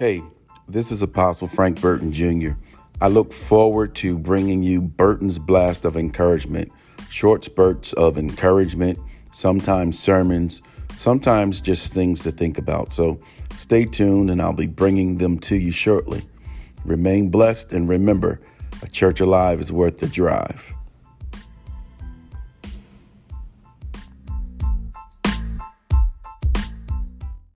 Hey, this is Apostle Frank Burton Jr. I look forward to bringing you Burton's Blast of Encouragement, short spurts of encouragement, sometimes sermons, sometimes just things to think about. So stay tuned and I'll be bringing them to you shortly. Remain blessed and remember, a church alive is worth the drive.